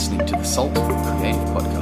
listening to the Salt Creative Podcast.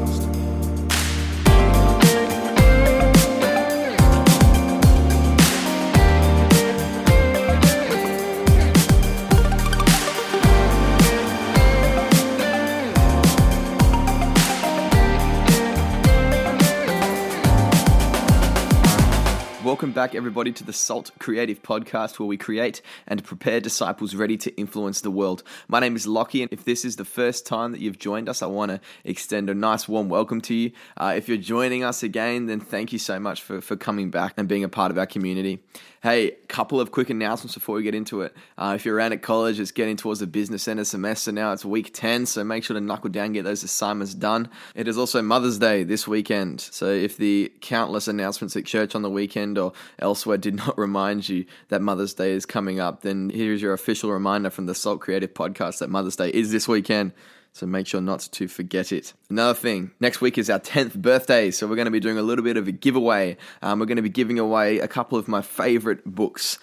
Welcome back, everybody, to the Salt Creative Podcast, where we create and prepare disciples ready to influence the world. My name is Lachie, and if this is the first time that you've joined us, I want to extend a nice, warm welcome to you. Uh, if you're joining us again, then thank you so much for, for coming back and being a part of our community. Hey, couple of quick announcements before we get into it. Uh, if you're around at college, it's getting towards the business end of semester now. It's week 10, so make sure to knuckle down, get those assignments done. It is also Mother's Day this weekend. So if the countless announcements at church on the weekend or elsewhere did not remind you that Mother's Day is coming up, then here's your official reminder from the Salt Creative Podcast that Mother's Day is this weekend. So make sure not to forget it. Another thing, next week is our 10th birthday. So we're going to be doing a little bit of a giveaway. Um, we're going to be giving away a couple of my favorite books.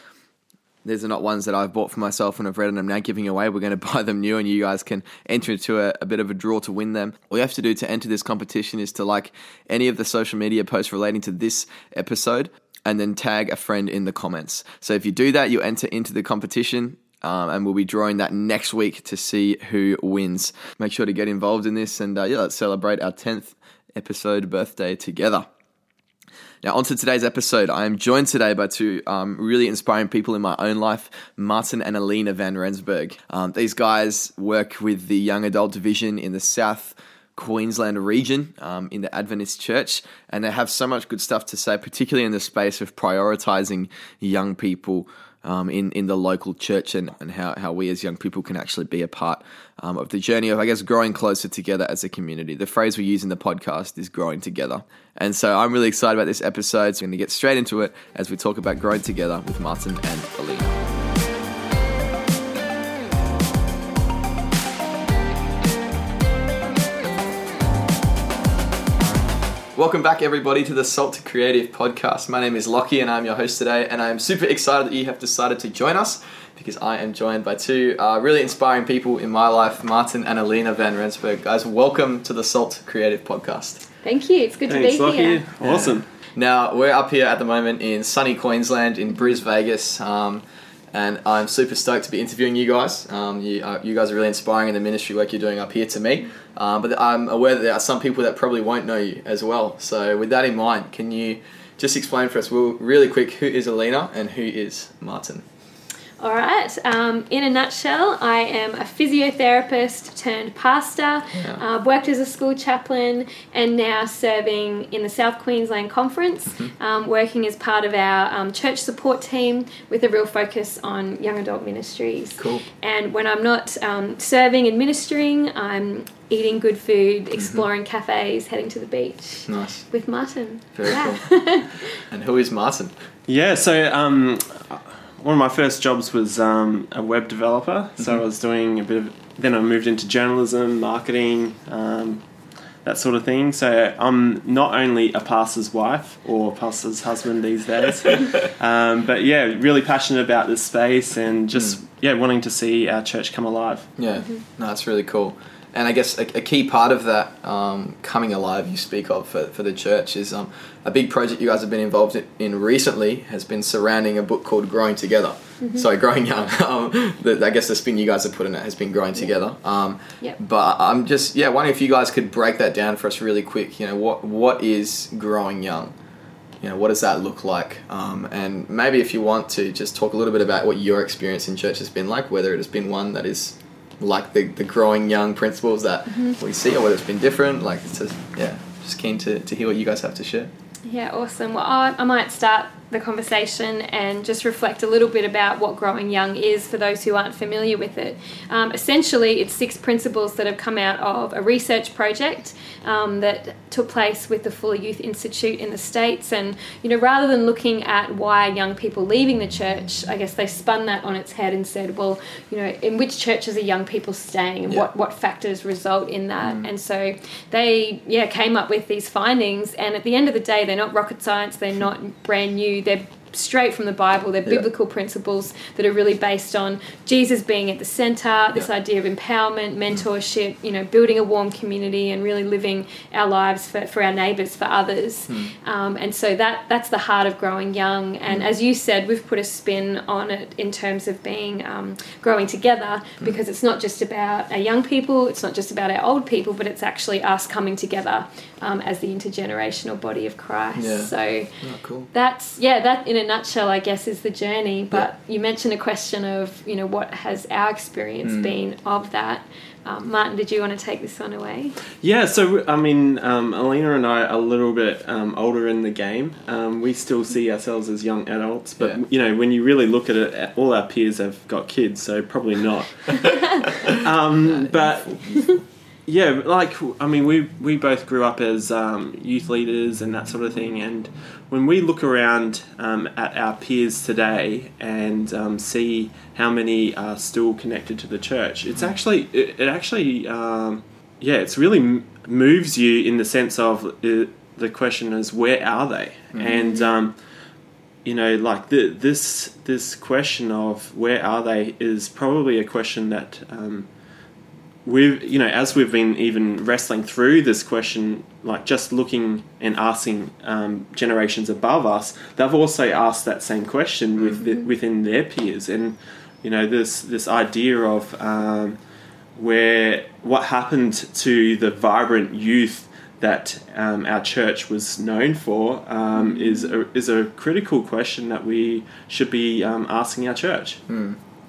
These are not ones that I've bought for myself and I've read and I'm now giving away. We're going to buy them new and you guys can enter into a, a, bit of a draw to win them. All you have to do to enter this competition is to like any of the social media posts relating to this episode and then tag a friend in the comments. So if you do that, you enter into the competition. Um, and we'll be drawing that next week to see who wins. Make sure to get involved in this and uh, yeah, let's celebrate our 10th episode birthday together. Now, on to today's episode. I am joined today by two um, really inspiring people in my own life, Martin and Alina Van Rensburg. Um, these guys work with the young adult division in the South Queensland region um, in the Adventist church, and they have so much good stuff to say, particularly in the space of prioritizing young people um, in, in the local church and, and how, how we as young people can actually be a part um, of the journey of, I guess, growing closer together as a community. The phrase we use in the podcast is growing together. And so I'm really excited about this episode. So we're going to get straight into it as we talk about growing together with Martin and Alina. Welcome back, everybody, to the Salt to Creative Podcast. My name is Lachie, and I'm your host today. And I am super excited that you have decided to join us because I am joined by two uh, really inspiring people in my life, Martin and Alina Van Rensburg. Guys, welcome to the Salt Creative Podcast. Thank you. It's good Thanks, to be Lachie. here. Awesome. Now, we're up here at the moment in sunny Queensland, in Bris Vegas. Um, and I'm super stoked to be interviewing you guys. Um, you, uh, you guys are really inspiring in the ministry work you're doing up here to me. Um, but I'm aware that there are some people that probably won't know you as well. So, with that in mind, can you just explain for us, well, really quick, who is Alina and who is Martin? All right. Um, in a nutshell, I am a physiotherapist turned pastor. Yeah. Uh, worked as a school chaplain and now serving in the South Queensland Conference, Mm-hmm. um, working as part of our um, church support team with a real focus on young adult ministries. Cool. And when I'm not um, serving and ministering, I'm eating good food, Mm-hmm. exploring cafes, heading to the beach Nice. with Martin. Very Yeah. cool. And who is Martin? Yeah, so um, one of my first jobs was um, a web developer. So Mm-hmm. I was doing a bit of. Then I moved into journalism, marketing, um, that sort of thing. So I'm not only a pastor's wife or pastor's husband these days, um, but yeah, really passionate about this space and just Mm. yeah, wanting to see our church come alive. Yeah, no, that's really cool. And I guess a, a key part of that um, coming alive you speak of for, for the church is um, a big project you guys have been involved in, recently has been surrounding a book called Growing Together. Sorry, Growing Young. um, the, I guess the spin you guys have put in it has been Growing Together. Um, Yep. But I'm just, yeah, wondering if you guys could break that down for us really quick. You know, what what is Growing Young? You know, what does that look like? Um, and maybe if you want to just talk a little bit about what your experience in church has been like, whether it has been one that is like the, the growing young principles that mm-hmm. we see or whether it's been different. Like, it's just, yeah, just keen to, to hear what you guys have to share. Yeah, awesome. Well, I, I might start the conversation and just reflect a little bit about what Growing Young is for those who aren't familiar with it. Um, essentially, it's six principles that have come out of a research project um, that took place with the Fuller Youth Institute in the States. And, you know, rather than looking at why young people leaving the church, I guess they spun that on its head and said, well, you know, in which churches are young people staying and Yeah. what, what factors result in that? And so they, yeah, came up with these findings. And at the end of the day, they're not rocket science, they're not brand new, they're straight from the Bible. They're Yeah. biblical principles that are really based on Jesus being at the center, this Yeah. idea of empowerment, mentorship, you know, building a warm community and really living our lives for, for our neighbors, for others. Um, and so that that's the heart of growing young. And as you said, we've put a spin on it in terms of being um, growing together because it's not just about our young people, it's not just about our old people, but it's actually us coming together um, as the intergenerational body of Christ. Yeah. So Oh, cool. that's yeah that in a nutshell i guess is the journey but you mentioned a question of you know what has our experience Mm. been of that um, martin did you want to take this one away Yeah, so I mean, um, Alina and I are a little bit um, older in the game. Um, we still see ourselves as young adults, but Yeah. you know, when you really look at it, all our peers have got kids, so probably not. um, but yeah, like I mean, we we both grew up as um, youth leaders and that sort of thing, and when we look around um, at our peers today and um, see how many are still connected to the church, it's actually it, it actually um, yeah, it's really m- moves you in the sense of uh, the question is where are they, and um, you know, like the, this this question of where are they is probably a question that um, we've you know as we've been even wrestling through this question, like just looking and asking um, generations above us, they've also asked that same question with the, within their peers, and you know this this idea of um, where what happened to the vibrant youth that um, our church was known for um, is a, is a critical question that we should be um, asking our church.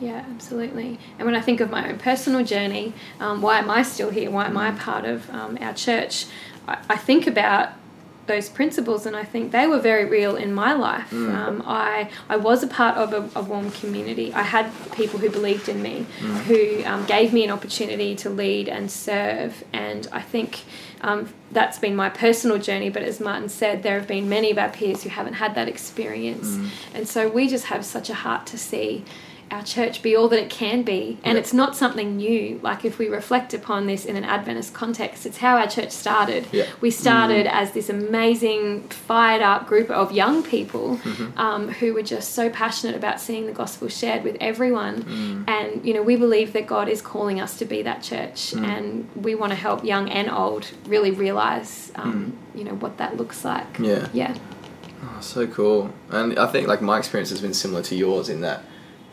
Yeah absolutely and when i think of my own personal journey um, why am i still here why am i part of um, our church I, I think about those principles, and I think they were very real in my life. Um, I I was a part of a, a warm community. I had people who believed in me, who um, gave me an opportunity to lead and serve, and I think. Um, that's been my personal journey, but as Martin said, there have been many of our peers who haven't had that experience. And so we just have such a heart to see our church be all that it can be. And Yeah. it's not something new. Like if we reflect upon this in an Adventist context, it's how our church started. Yeah. We started as this amazing, fired up group of young people Mm-hmm. um, who were just so passionate about seeing the gospel shared with everyone. Mm. And, you know, we believe that God is calling us to be that church. Mm. And we want to help young and old really realize, um, you know, what that looks like. Mm. Yeah. Yeah. Oh, so cool. And I think like my experience has been similar to yours in that,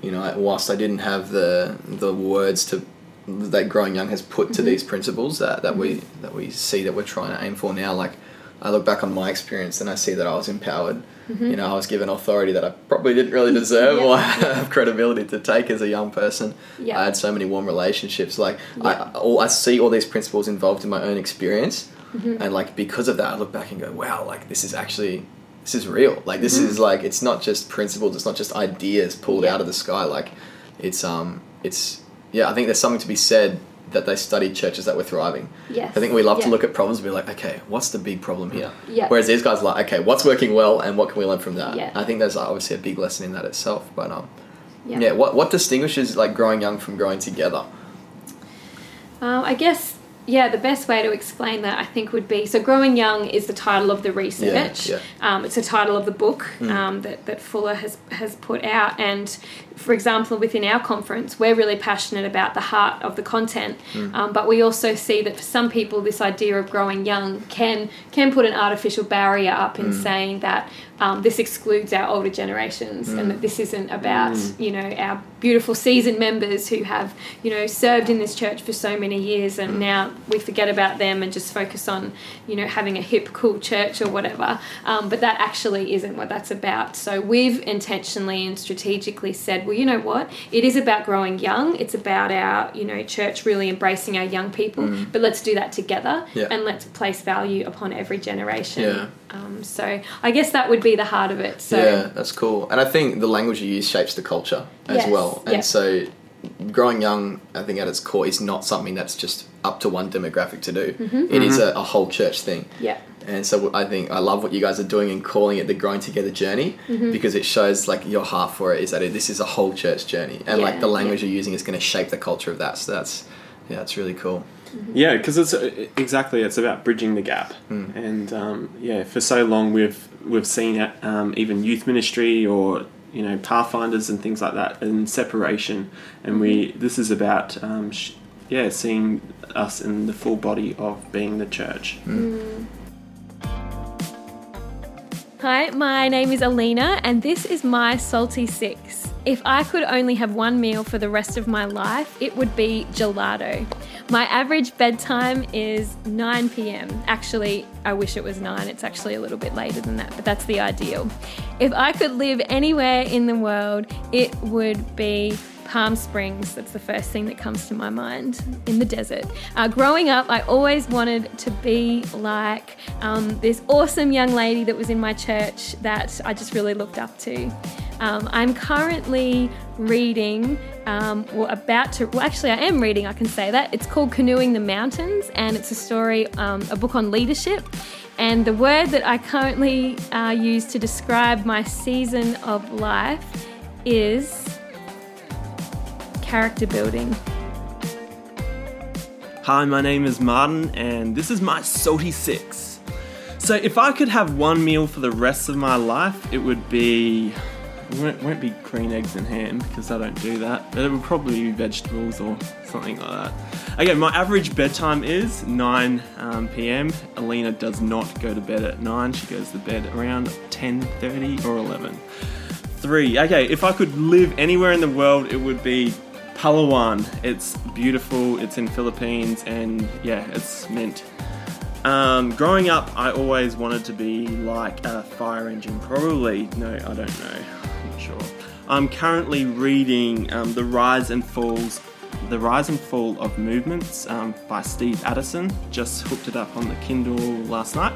you know, whilst I didn't have the the words to that growing young has put to mm-hmm. these principles that, that we mm-hmm. that we see that we're trying to aim for now, like I look back on my experience and I see that I was empowered. Mm-hmm. You know, I was given authority that I probably didn't really deserve Yeah. or have credibility to take as a young person. Yeah. I had so many warm relationships. Like Yeah. I, all, I see all these principles involved in my own experience, Mm-hmm. and like because of that, I look back and go, "Wow! Like this is actually this is real. Like this Mm-hmm. is like it's not just principles. It's not just ideas pulled Yeah. out of the sky. Like it's um it's yeah. I think there's something to be said that they studied churches that were thriving. Yes. I think we love to look at problems and be like, okay, what's the big problem here? Yeah. Whereas these guys are like, okay, what's working well and what can we learn from that? Yeah. I think there's obviously a big lesson in that itself. But um, Yeah. yeah, what what distinguishes like growing young from growing together? Um, I guess, yeah, the best way to explain that I think would be so Growing Young is the title of the research. yeah. Um, it's the title of the book Mm. um, that, that Fuller has, has put out. And for example, within our conference, we're really passionate about the heart of the content. Mm. Um, but we also see that for some people, this idea of growing young can, can put an artificial barrier up Mm. in saying that um, this excludes our older generations and that this isn't about, you know, our beautiful seasoned members who have, you know, served in this church for so many years and now we forget about them and just focus on, you know, having a hip, cool church or whatever. Um, but that actually isn't what that's about. So we've intentionally and strategically said, well, you know what? It is about growing young. It's about our, you know, church really embracing our young people. But let's do that together Yeah. and let's place value upon every generation. Yeah. Um, so I guess that would be the heart of it. So yeah, that's cool. And I think the language you use shapes the culture as Yes, well. And yeah. so growing young, I think at its core, is not something that's just up to one demographic to do. Mm-hmm. It is a, a whole church thing. yeah. And so I think I love what you guys are doing and calling it the growing together journey Mm-hmm. because it shows like your heart for it is that it, this is a whole church journey and like the language yeah. you're using is going to shape the culture of that. So that's yeah, it's really cool. Yeah, because it's uh, exactly it's about bridging the gap, and um, yeah, for so long we've we've seen it, um, even youth ministry or you know pathfinders and things like that in separation, and we this is about um, sh- yeah seeing us in the full body of being the church. Hi, my name is Alina, and this is my Salty Six. If I could only have one meal for the rest of my life, it would be gelato. My average bedtime is 9 pm. Actually, I wish it was 9. It's actually a little bit later than that, but that's the ideal. If I could live anywhere in the world, it would be Palm Springs. That's the first thing that comes to my mind in the desert. Uh, growing up, I always wanted to be like um, this awesome young lady that was in my church that I just really looked up to. Um, I'm currently reading, um, or about to, well, actually, I am reading, I can say that. It's called Canoeing the Mountains, and it's a story, um, a book on leadership. And the word that I currently uh, use to describe my season of life is character building. Hi, my name is Martin, and this is my Salty Six. So, if I could have one meal for the rest of my life, it would be. It won't, won't be green eggs and ham because I don't do that. But it would probably be vegetables or something like that. Okay, my average bedtime is 9 um, p.m. Alina does not go to bed at 9. She goes to bed around 10:30 or 11. Three. Okay, if I could live anywhere in the world, it would be Palawan. It's beautiful. It's in Philippines, and yeah, it's mint. Um, growing up, I always wanted to be like a fire engine. Probably, no, I don't know. I'm not sure. I'm currently reading um, The Rise and Falls, The Rise and Fall of Movements um, by Steve Addison. Just hooked it up on the Kindle last night.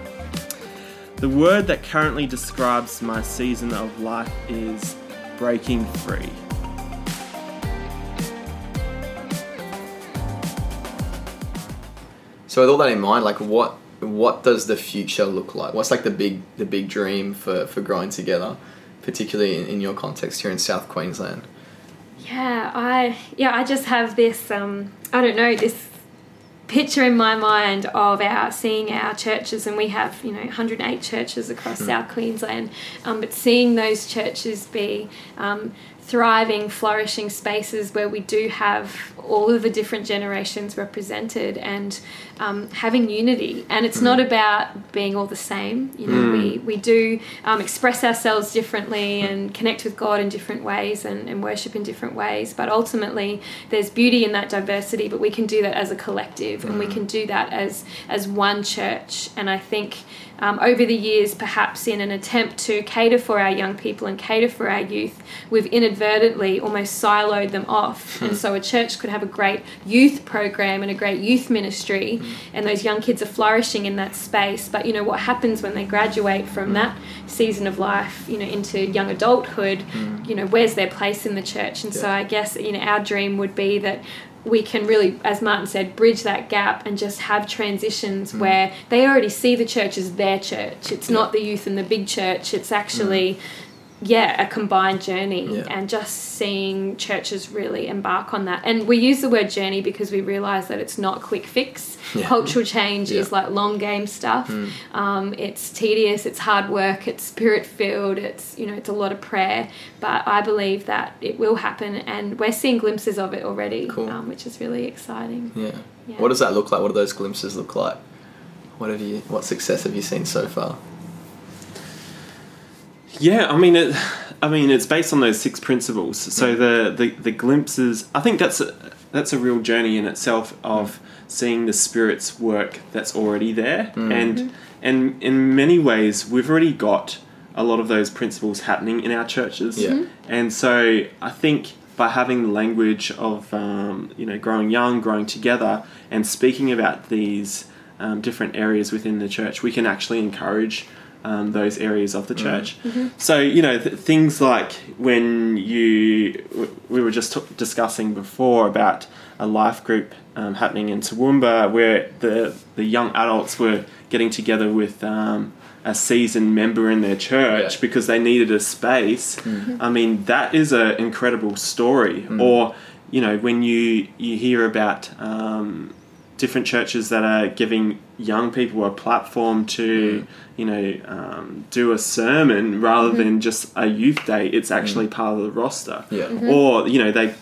The word that currently describes my season of life is breaking free. So with all that in mind, like what what does the future look like? What's like the big the big dream for, for growing together, particularly in, in your context here in South Queensland? Yeah, I yeah, I just have this um I don't know, this picture in my mind of our seeing our churches and we have you know 108 churches across South Queensland um, but seeing those churches be um, thriving flourishing spaces where we do have all of the different generations represented and um, having unity. And it's not about being all the same you know we, we do um, express ourselves differently and connect with god in different ways and, and worship in different ways. But ultimately there's beauty in that diversity but we can do that as a collective and we can do that as as one church. And i think um, over the years, perhaps in an attempt to cater for our young people and cater for our youth, we've inadvertently almost siloed them off. and so a church could have a great youth program and a great youth ministry, and those young kids are flourishing in that space. But you know what happens when they graduate from that season of life, you know, into young adulthood? You know, where's their place in the church? And so I guess you know our dream would be that we can really, as Martin said, bridge that gap and just have transitions Mm. where they already see the church as their church. It's not the youth in the big church. It's actually, yeah, a combined journey, Mm. Yeah. and just seeing churches really embark on that. And we use the word journey because we realize that it's not quick fix. Yeah. Cultural change is Yeah. Mm. like long game stuff. Um, it's tedious. It's hard work. It's spirit filled. It's you know it's a lot of prayer. But I believe that it will happen, and we're seeing glimpses of it already, Cool. um, which is really exciting. Yeah. What does that look like? What do those glimpses look like? What have you? What success have you seen so far? Yeah, I mean it. I mean it's based on those six principles. So the, the the glimpses. I think that's a that's a real journey in itself of seeing the Spirit's work that's already there, and and in many ways we've already got a lot of those principles happening in our churches. Yeah. Mhm. And so I think by having the language of um, you know growing young, growing together, and speaking about these um, different areas within the church, we can actually encourage um, those areas of the church. So you know th- things like when you w- we were just t- discussing before about a life group um, happening in Toowoomba where the the young adults were getting together with. Um, a seasoned member in their church Yeah. because they needed a space. I mean, that is an incredible story. Or, you know, when you you hear about um, different churches that are giving young people a platform to, you know, um, do a sermon rather than just a youth day. It's actually part of the roster. Yeah. Or you know they,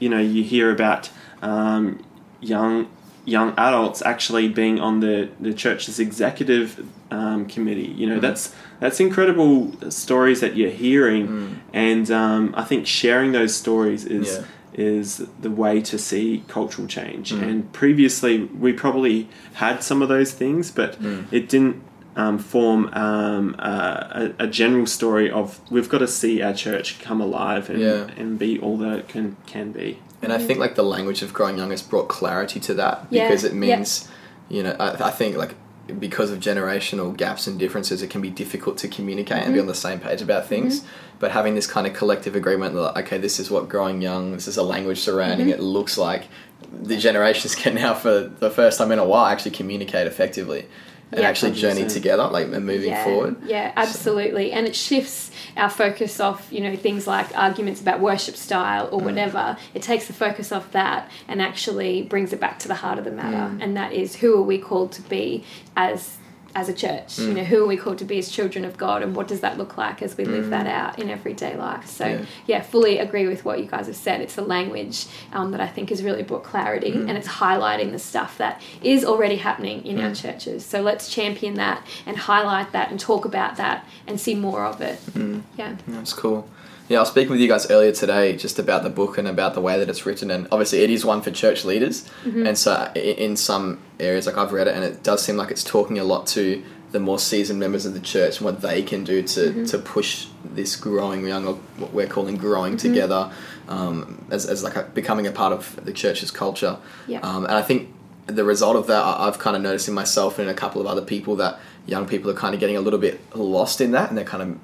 you know, you hear about um, young young adults actually being on the the church's executive um, committee. You know, that's that's incredible stories that you're hearing, and um, I think sharing those stories is Yeah. Is the way to see cultural change. And previously, we probably had some of those things, but it didn't. Um, form um, a, a a general story of we've got to see our church come alive and, Yeah. and be all that it can can be. And I think like the language of growing young has brought clarity to that Yeah, because it yeah. means, you know, I, I think like because of generational gaps and differences, it can be difficult to communicate and Mm-hmm. be on the same page about things. But having this kind of collective agreement that, like, okay, this is what growing young, this is a language surrounding Mm-hmm. it, looks like, the generations can now, for the first time in a while, actually communicate effectively and Yeah, actually journey 100%. together, like, and moving yeah, forward. Yeah, absolutely. And it shifts our focus off, you know, things like arguments about worship style Mm. or whatever. It takes the focus off that and actually brings it back to the heart of the matter. Mm. And that is who are we called to be as as a church? Mm. You know, who are we called to be as children of God and what does that look like as we live that out in everyday life? So Mm. Yeah. yeah. fully agree with what you guys have said. It's the language um, that I think has really brought clarity Mm. and it's highlighting the stuff that is already happening in our churches. So let's champion that and highlight that and talk about that and see more of it. Mm. Yeah. That's cool. Yeah, I was speaking with you guys earlier today just about the book and about the way that it's written, and obviously it is one for church leaders. And so, in some areas, like I've read it, and it does seem like it's talking a lot to the more seasoned members of the church and what they can do to, to push this growing young, or what we're calling growing together, um, as, as like a, becoming a part of the church's culture. Yeah. Um, and I think the result of that, I've kind of noticed in myself and in a couple of other people that young people are kind of getting a little bit lost in that, and they're kind of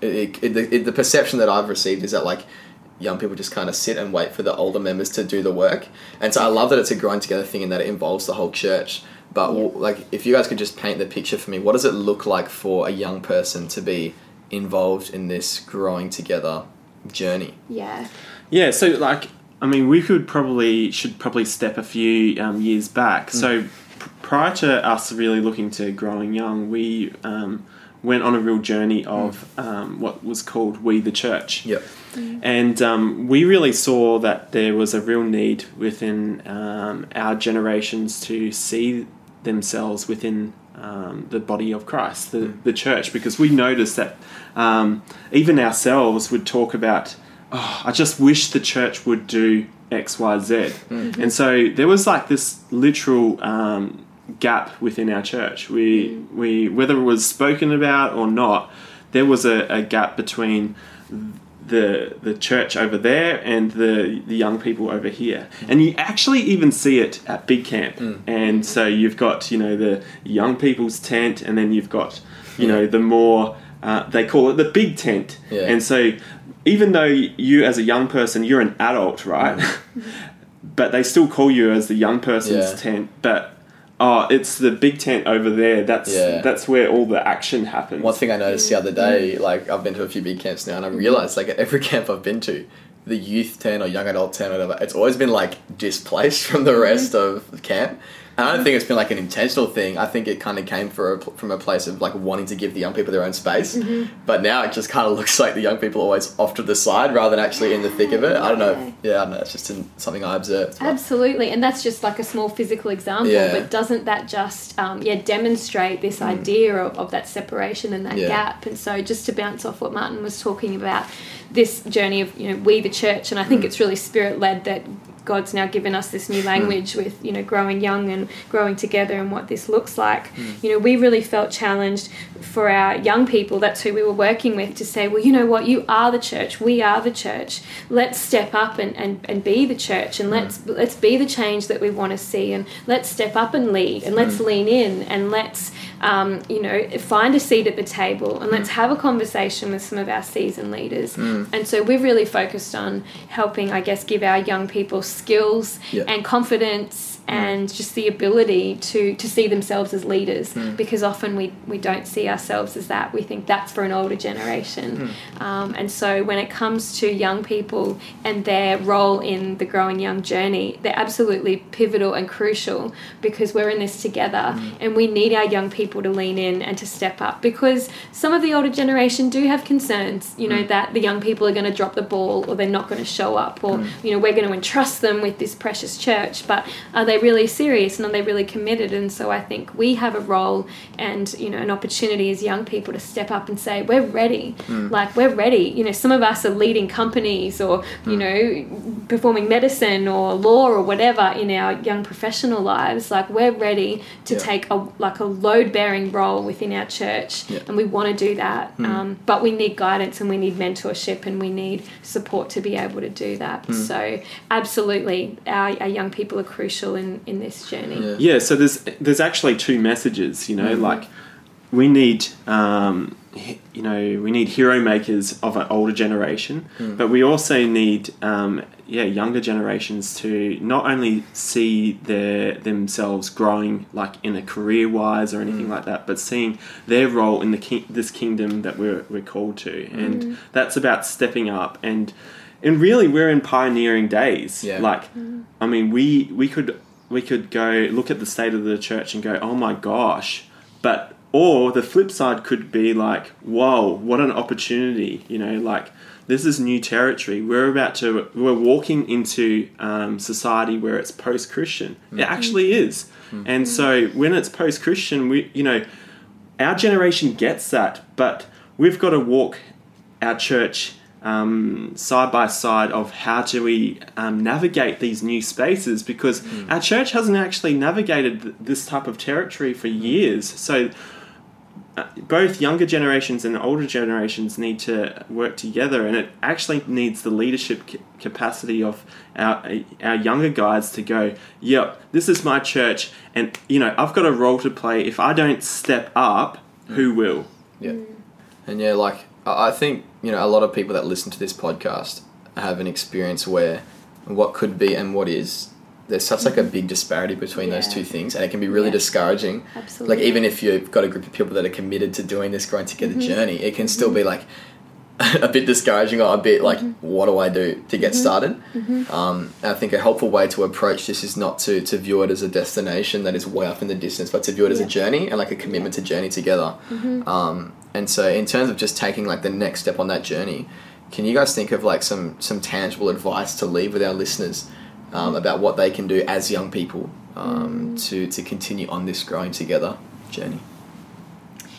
it, it, the, it, the perception that I've received is that like young people just kind of sit and wait for the older members to do the work, and so I love that it's a growing together thing and that it involves the whole church. But Yeah. like, if you guys could just paint the picture for me, what does it look like for a young person to be involved in this growing together journey? Yeah. Yeah, so like, I mean, we could probably should probably step a few um, years back. So pr- prior to us really looking to growing young, we um, went on a real journey of um, what was called We the Church. Yep. And um, we really saw that there was a real need within um, our generations to see themselves within um, the body of Christ, the, the church, because we noticed that um, even ourselves would talk about, oh, I just wish the church would do X, Y, Z. And so there was like this literal um, gap within our church. We, mm. we, whether it was spoken about or not, there was a, a gap between the the church over there and the the young people over here. Mm. And you actually even see it at big camp. Mm. And so you've got you know the young people's tent and then you've got you know the more uh, they call it the big tent. Yeah. and so even though you as a young person you're an adult right? But they still call you as the young person's Yeah. tent. But oh it's the big tent over there that's Yeah. that's where all the action happens One thing I noticed the other mm. day, like I've been to a few big camps now, and I realized like at every camp I've been to, the youth tent or young adult tent or whatever, it's always been like displaced from the mm-hmm. rest of the camp. I don't think it's been like an intentional thing. I think it kind of came for a, from a place of like wanting to give the young people their own space. But now it just kind of looks like the young people are always off to the side rather than actually in the thick of it. I don't know. Yeah, I don't know. It's just in, something I observed. but- Absolutely, and that's just like a small physical example, Yeah. but doesn't that just um, yeah demonstrate this idea of, of that separation and that Mm. Yeah. gap? And so, just to bounce off what Martin was talking about, this journey of you know we the church, and I Mm. think it's really spirit led that God's now given us this new hmm. language with you know growing young and growing together and what this looks like. Hmm. You know, we really felt challenged for our young people. That's who we were working with to say, well, you know what, you are the church. We are the church. Let's step up and, and, and be the church, and hmm. let's let's be the change that we want to see, and let's step up and lead, and let's lean in, and let's um, you know find a seat at the table, and let's have a conversation with some of our seasoned leaders. And so we've really focused on helping, I guess, give our young people skills Yeah. and confidence Mm. and just the ability to to see themselves as leaders mm. because often we we don't see ourselves as that. We think that's for an older generation. Mm. Um, and so when it comes to young people and their role in the growing young journey they're absolutely pivotal and crucial because we're in this together and we need our young people to lean in and to step up because some of the older generation do have concerns you know that the young people are going to drop the ball or they're not going to show up or you know we're going to entrust them with this precious church. But are they really serious and are they really committed. And so i think we have a role and you know an opportunity as young people to step up and say we're ready. Mm. Like we're ready. You know some of us are leading companies or you mm. know performing medicine or law or whatever in our young professional lives. Like we're ready to Yeah. take a like a load bearing role within our church Yeah. and we want to do that. Mm. Um, but we need guidance and we need mentorship and we need support to be able to do that. So absolutely our, our young people are crucial in in this journey Yeah. Yeah, so there's there's actually two messages, you know, mm-hmm. like we need um, you know we need hero makers of an older generation, mm. but we also need um, yeah younger generations to not only see their themselves growing like in a career wise or anything mm. like that, but seeing their role in the king, this kingdom that we're we're called to, mm. and that's about stepping up and. And really, we're in pioneering days. Yeah. Like, I mean, we we could we could go look at the state of the church and go, oh my gosh. But or the flip side could be like, whoa, what an opportunity! You know, like this is new territory. We're about to we're walking into um, society where it's post Christian. It actually is. And so when it's post Christian, we you know our generation gets that, but we've got to walk our church um, side by side of how do we um, navigate these new spaces because our church hasn't actually navigated th- this type of territory for years. So uh, both younger generations and older generations need to work together, and it actually needs the leadership ca- capacity of our our younger guys to go, "Yep, this is my church, and you know I've got a role to play. If I don't step up, who will?" Yeah. And yeah, like I I think you know a lot of people that listen to this podcast have an experience where what could be and what is there's such like a big disparity between those two things, and it can be really Yeah. discouraging. Absolutely. Like even if you've got a group of people that are committed to doing this growing together Mm-hmm. journey, it can still be like a bit discouraging or a bit like Mm-hmm. what do I do to get started? Um, I think a helpful way to approach this is not to to view it as a destination that is way off in the distance, but to view it as a journey and like a commitment to journey together. Um, and so, in terms of just taking like the next step on that journey, can you guys think of like some some tangible advice to leave with our listeners um, about what they can do as young people um, to to continue on this growing together journey?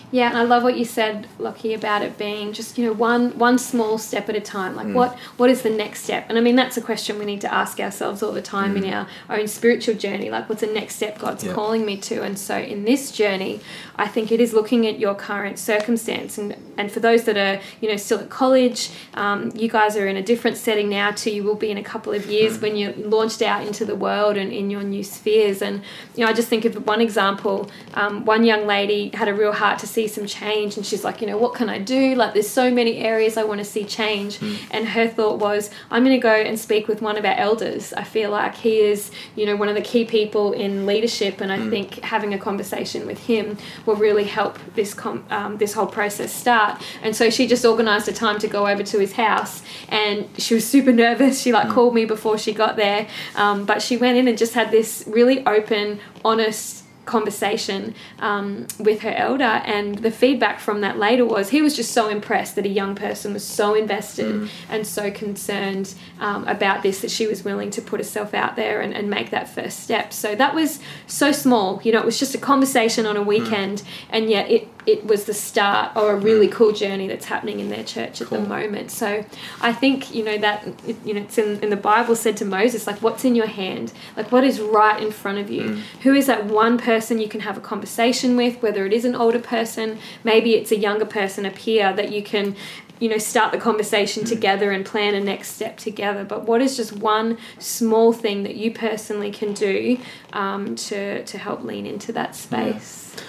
Yeah, and I love what you said, Lachie, about it being just you know one one small step at a time. Like what what is the next step? And I mean that's a question we need to ask ourselves all the time in our own spiritual journey. Like what's the next step God's Yeah. calling me to? And so in this journey, I think it is looking at your current circumstance. And and for those that are you know still at college, um, you guys are in a different setting now to you will be in a couple of years when you're launched out into the world and in your new spheres. And you know I just think of one example. Um, one young lady had a real heart to see some change and she's like you know what can i do? Like there's so many areas i want to see change. And her thought was i'm going to go and speak with one of our elders. I feel like he is you know one of the key people in leadership and i think having a conversation with him will really help this com- um, this whole process start. And so she just organized a time to go over to his house and she was super nervous. She like called me before she got there um, but she went in and just had this really open honest conversation um, with her elder, and the feedback from that later was he was just so impressed that a young person was so invested and so concerned um, about this that she was willing to put herself out there and, and make that first step. So that was so small, you know, it was just a conversation on a weekend, and yet it it was the start of a really mm. cool journey that's happening in their church at Cool. the moment. So I think you know that you know it's in, in the Bible said to Moses like what's in your hand? Like what is right in front of you? Mm. Who is that one person you can have a conversation with whether it is an older person maybe it's a younger person a peer that you can you know start the conversation mm. together and plan a next step together? But what is just one small thing that you personally can do um, to to help lean into that space? Yeah,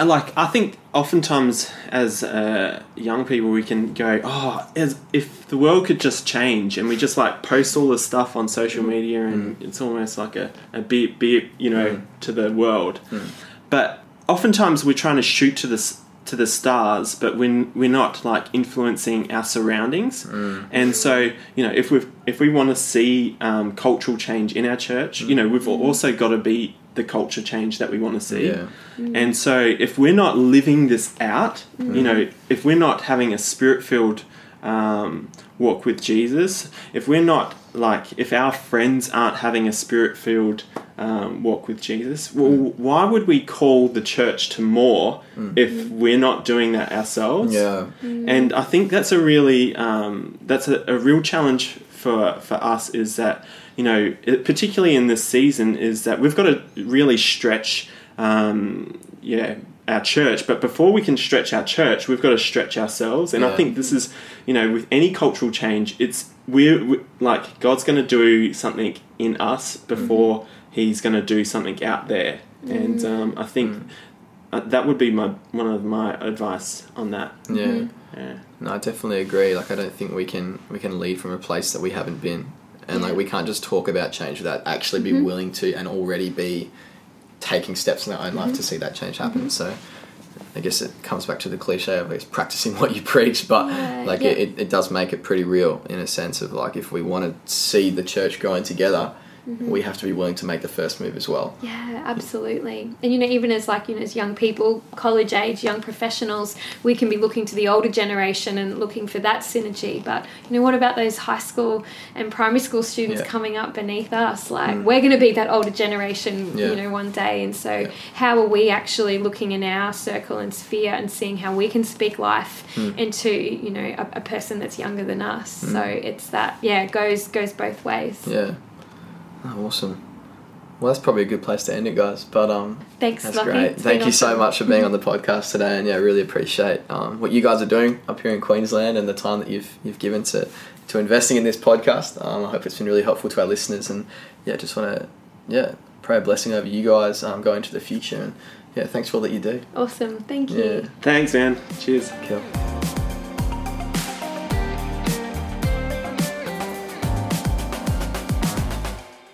and like I think oftentimes as uh, young people we can go, oh, as if the world could just change, and we just like post all this stuff on social mm. media, and mm. it's almost like a, a beep beep, you know, mm. to the world. But oftentimes we're trying to shoot to this to the stars, but when we're not like influencing our surroundings, and so you know if we if we want to see um, cultural change in our church, you know we've also got to be the culture change that we want to see. Yeah. And so if we're not living this out, you know, if we're not having a spirit filled um, walk with Jesus, if we're not like, if our friends aren't having a spirit filled um, walk with Jesus, well, why would we call the church to more if we're not doing that ourselves? Yeah. And I think that's a really um, that's a, a real challenge for for us is that you know it, particularly in this season is that we've got to really stretch um, yeah our church. But before we can stretch our church we've got to stretch ourselves. And I think this is you know with any cultural change it's we're, we like God's going to do something in us before he's going to do something out there and mm. um, I think mm. uh, that would be my one of my advice on that Yeah. Mm. yeah No, I definitely agree. Like, I don't think we can we can lead from a place that we haven't been, and like we can't just talk about change without actually be mm-hmm. willing to and already be taking steps in our own life to mm-hmm. see that change happen. Mm-hmm. So. I guess it comes back to the cliche of it's practicing what you preach, but Yeah, like yeah. it, it, it does make it pretty real in a sense of like if we want to see the church growing together, Mm-hmm. we have to be willing to make the first move as well. Yeah, absolutely. And you know, even as like you know, as young people, college age, young professionals, we can be looking to the older generation and looking for that synergy. But you know, what about those high school and primary school students Yeah. coming up beneath us? Like mm. we're going to be that older generation, Yeah. you know, one day. And so, Yeah. how are we actually looking in our circle and sphere and seeing how we can speak life hmm. into you know a, a person that's younger than us? Hmm. So it's that yeah, it goes goes both ways. Yeah. Oh, awesome. Well, that's probably a good place to end it, guys. But um, Thanks, That's Lachie. great. It's Thank been you so much for being on the podcast today, and yeah, really appreciate um, what you guys are doing up here in Queensland and the time that you've you've given to to investing in this podcast. Um, I hope it's been really helpful to our listeners, and yeah, just want to yeah pray a blessing over you guys um, going into the future, and yeah, thanks for all that you do. Awesome. Thank you. Yeah, thanks man cheers cool.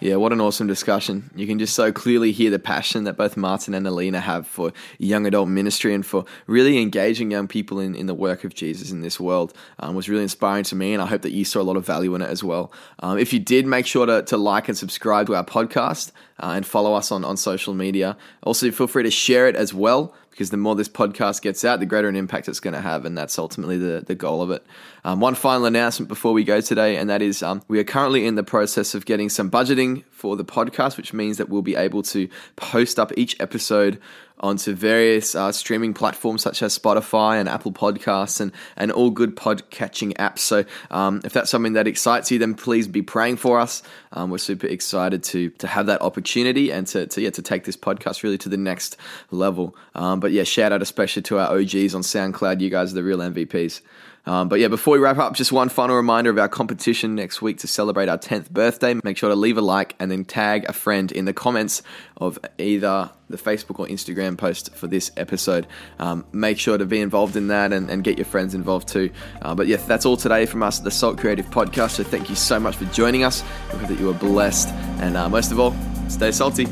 Yeah, what an awesome discussion. You can just so clearly hear the passion that both Martin and Alina have for young adult ministry and for really engaging young people in, in the work of Jesus in this world. Um, was really inspiring to me, and I hope that you saw a lot of value in it as well. Um, if you did, make sure to, to like and subscribe to our podcast uh, and follow us on, on social media. Also, feel free to share it as well because the more this podcast gets out, the greater an impact it's going to have, and that's ultimately the, the goal of it. Um, one final announcement before we go today, and that is um, we are currently in the process of getting some budgeting for the podcast, which means that we'll be able to post up each episode onto various uh, streaming platforms such as Spotify and Apple Podcasts and, and all good podcatching apps. So um, if that's something that excites you, then please be praying for us. Um, we're super excited to to have that opportunity and to, to yeah to take this podcast really to the next level. Um, but yeah, shout out especially to our OGs on SoundCloud. You guys are the real MVPs. Um, but yeah, before we wrap up, just one final reminder of our competition next week to celebrate our 10th birthday. Make sure to leave a like and then tag a friend in the comments of either the Facebook or Instagram post for this episode. Um, make sure to be involved in that and, and get your friends involved too. Uh, but yeah, that's all today from us at the Salt Creative Podcast. So thank you so much for joining us. We hope that you are blessed. And uh, most of all, stay salty.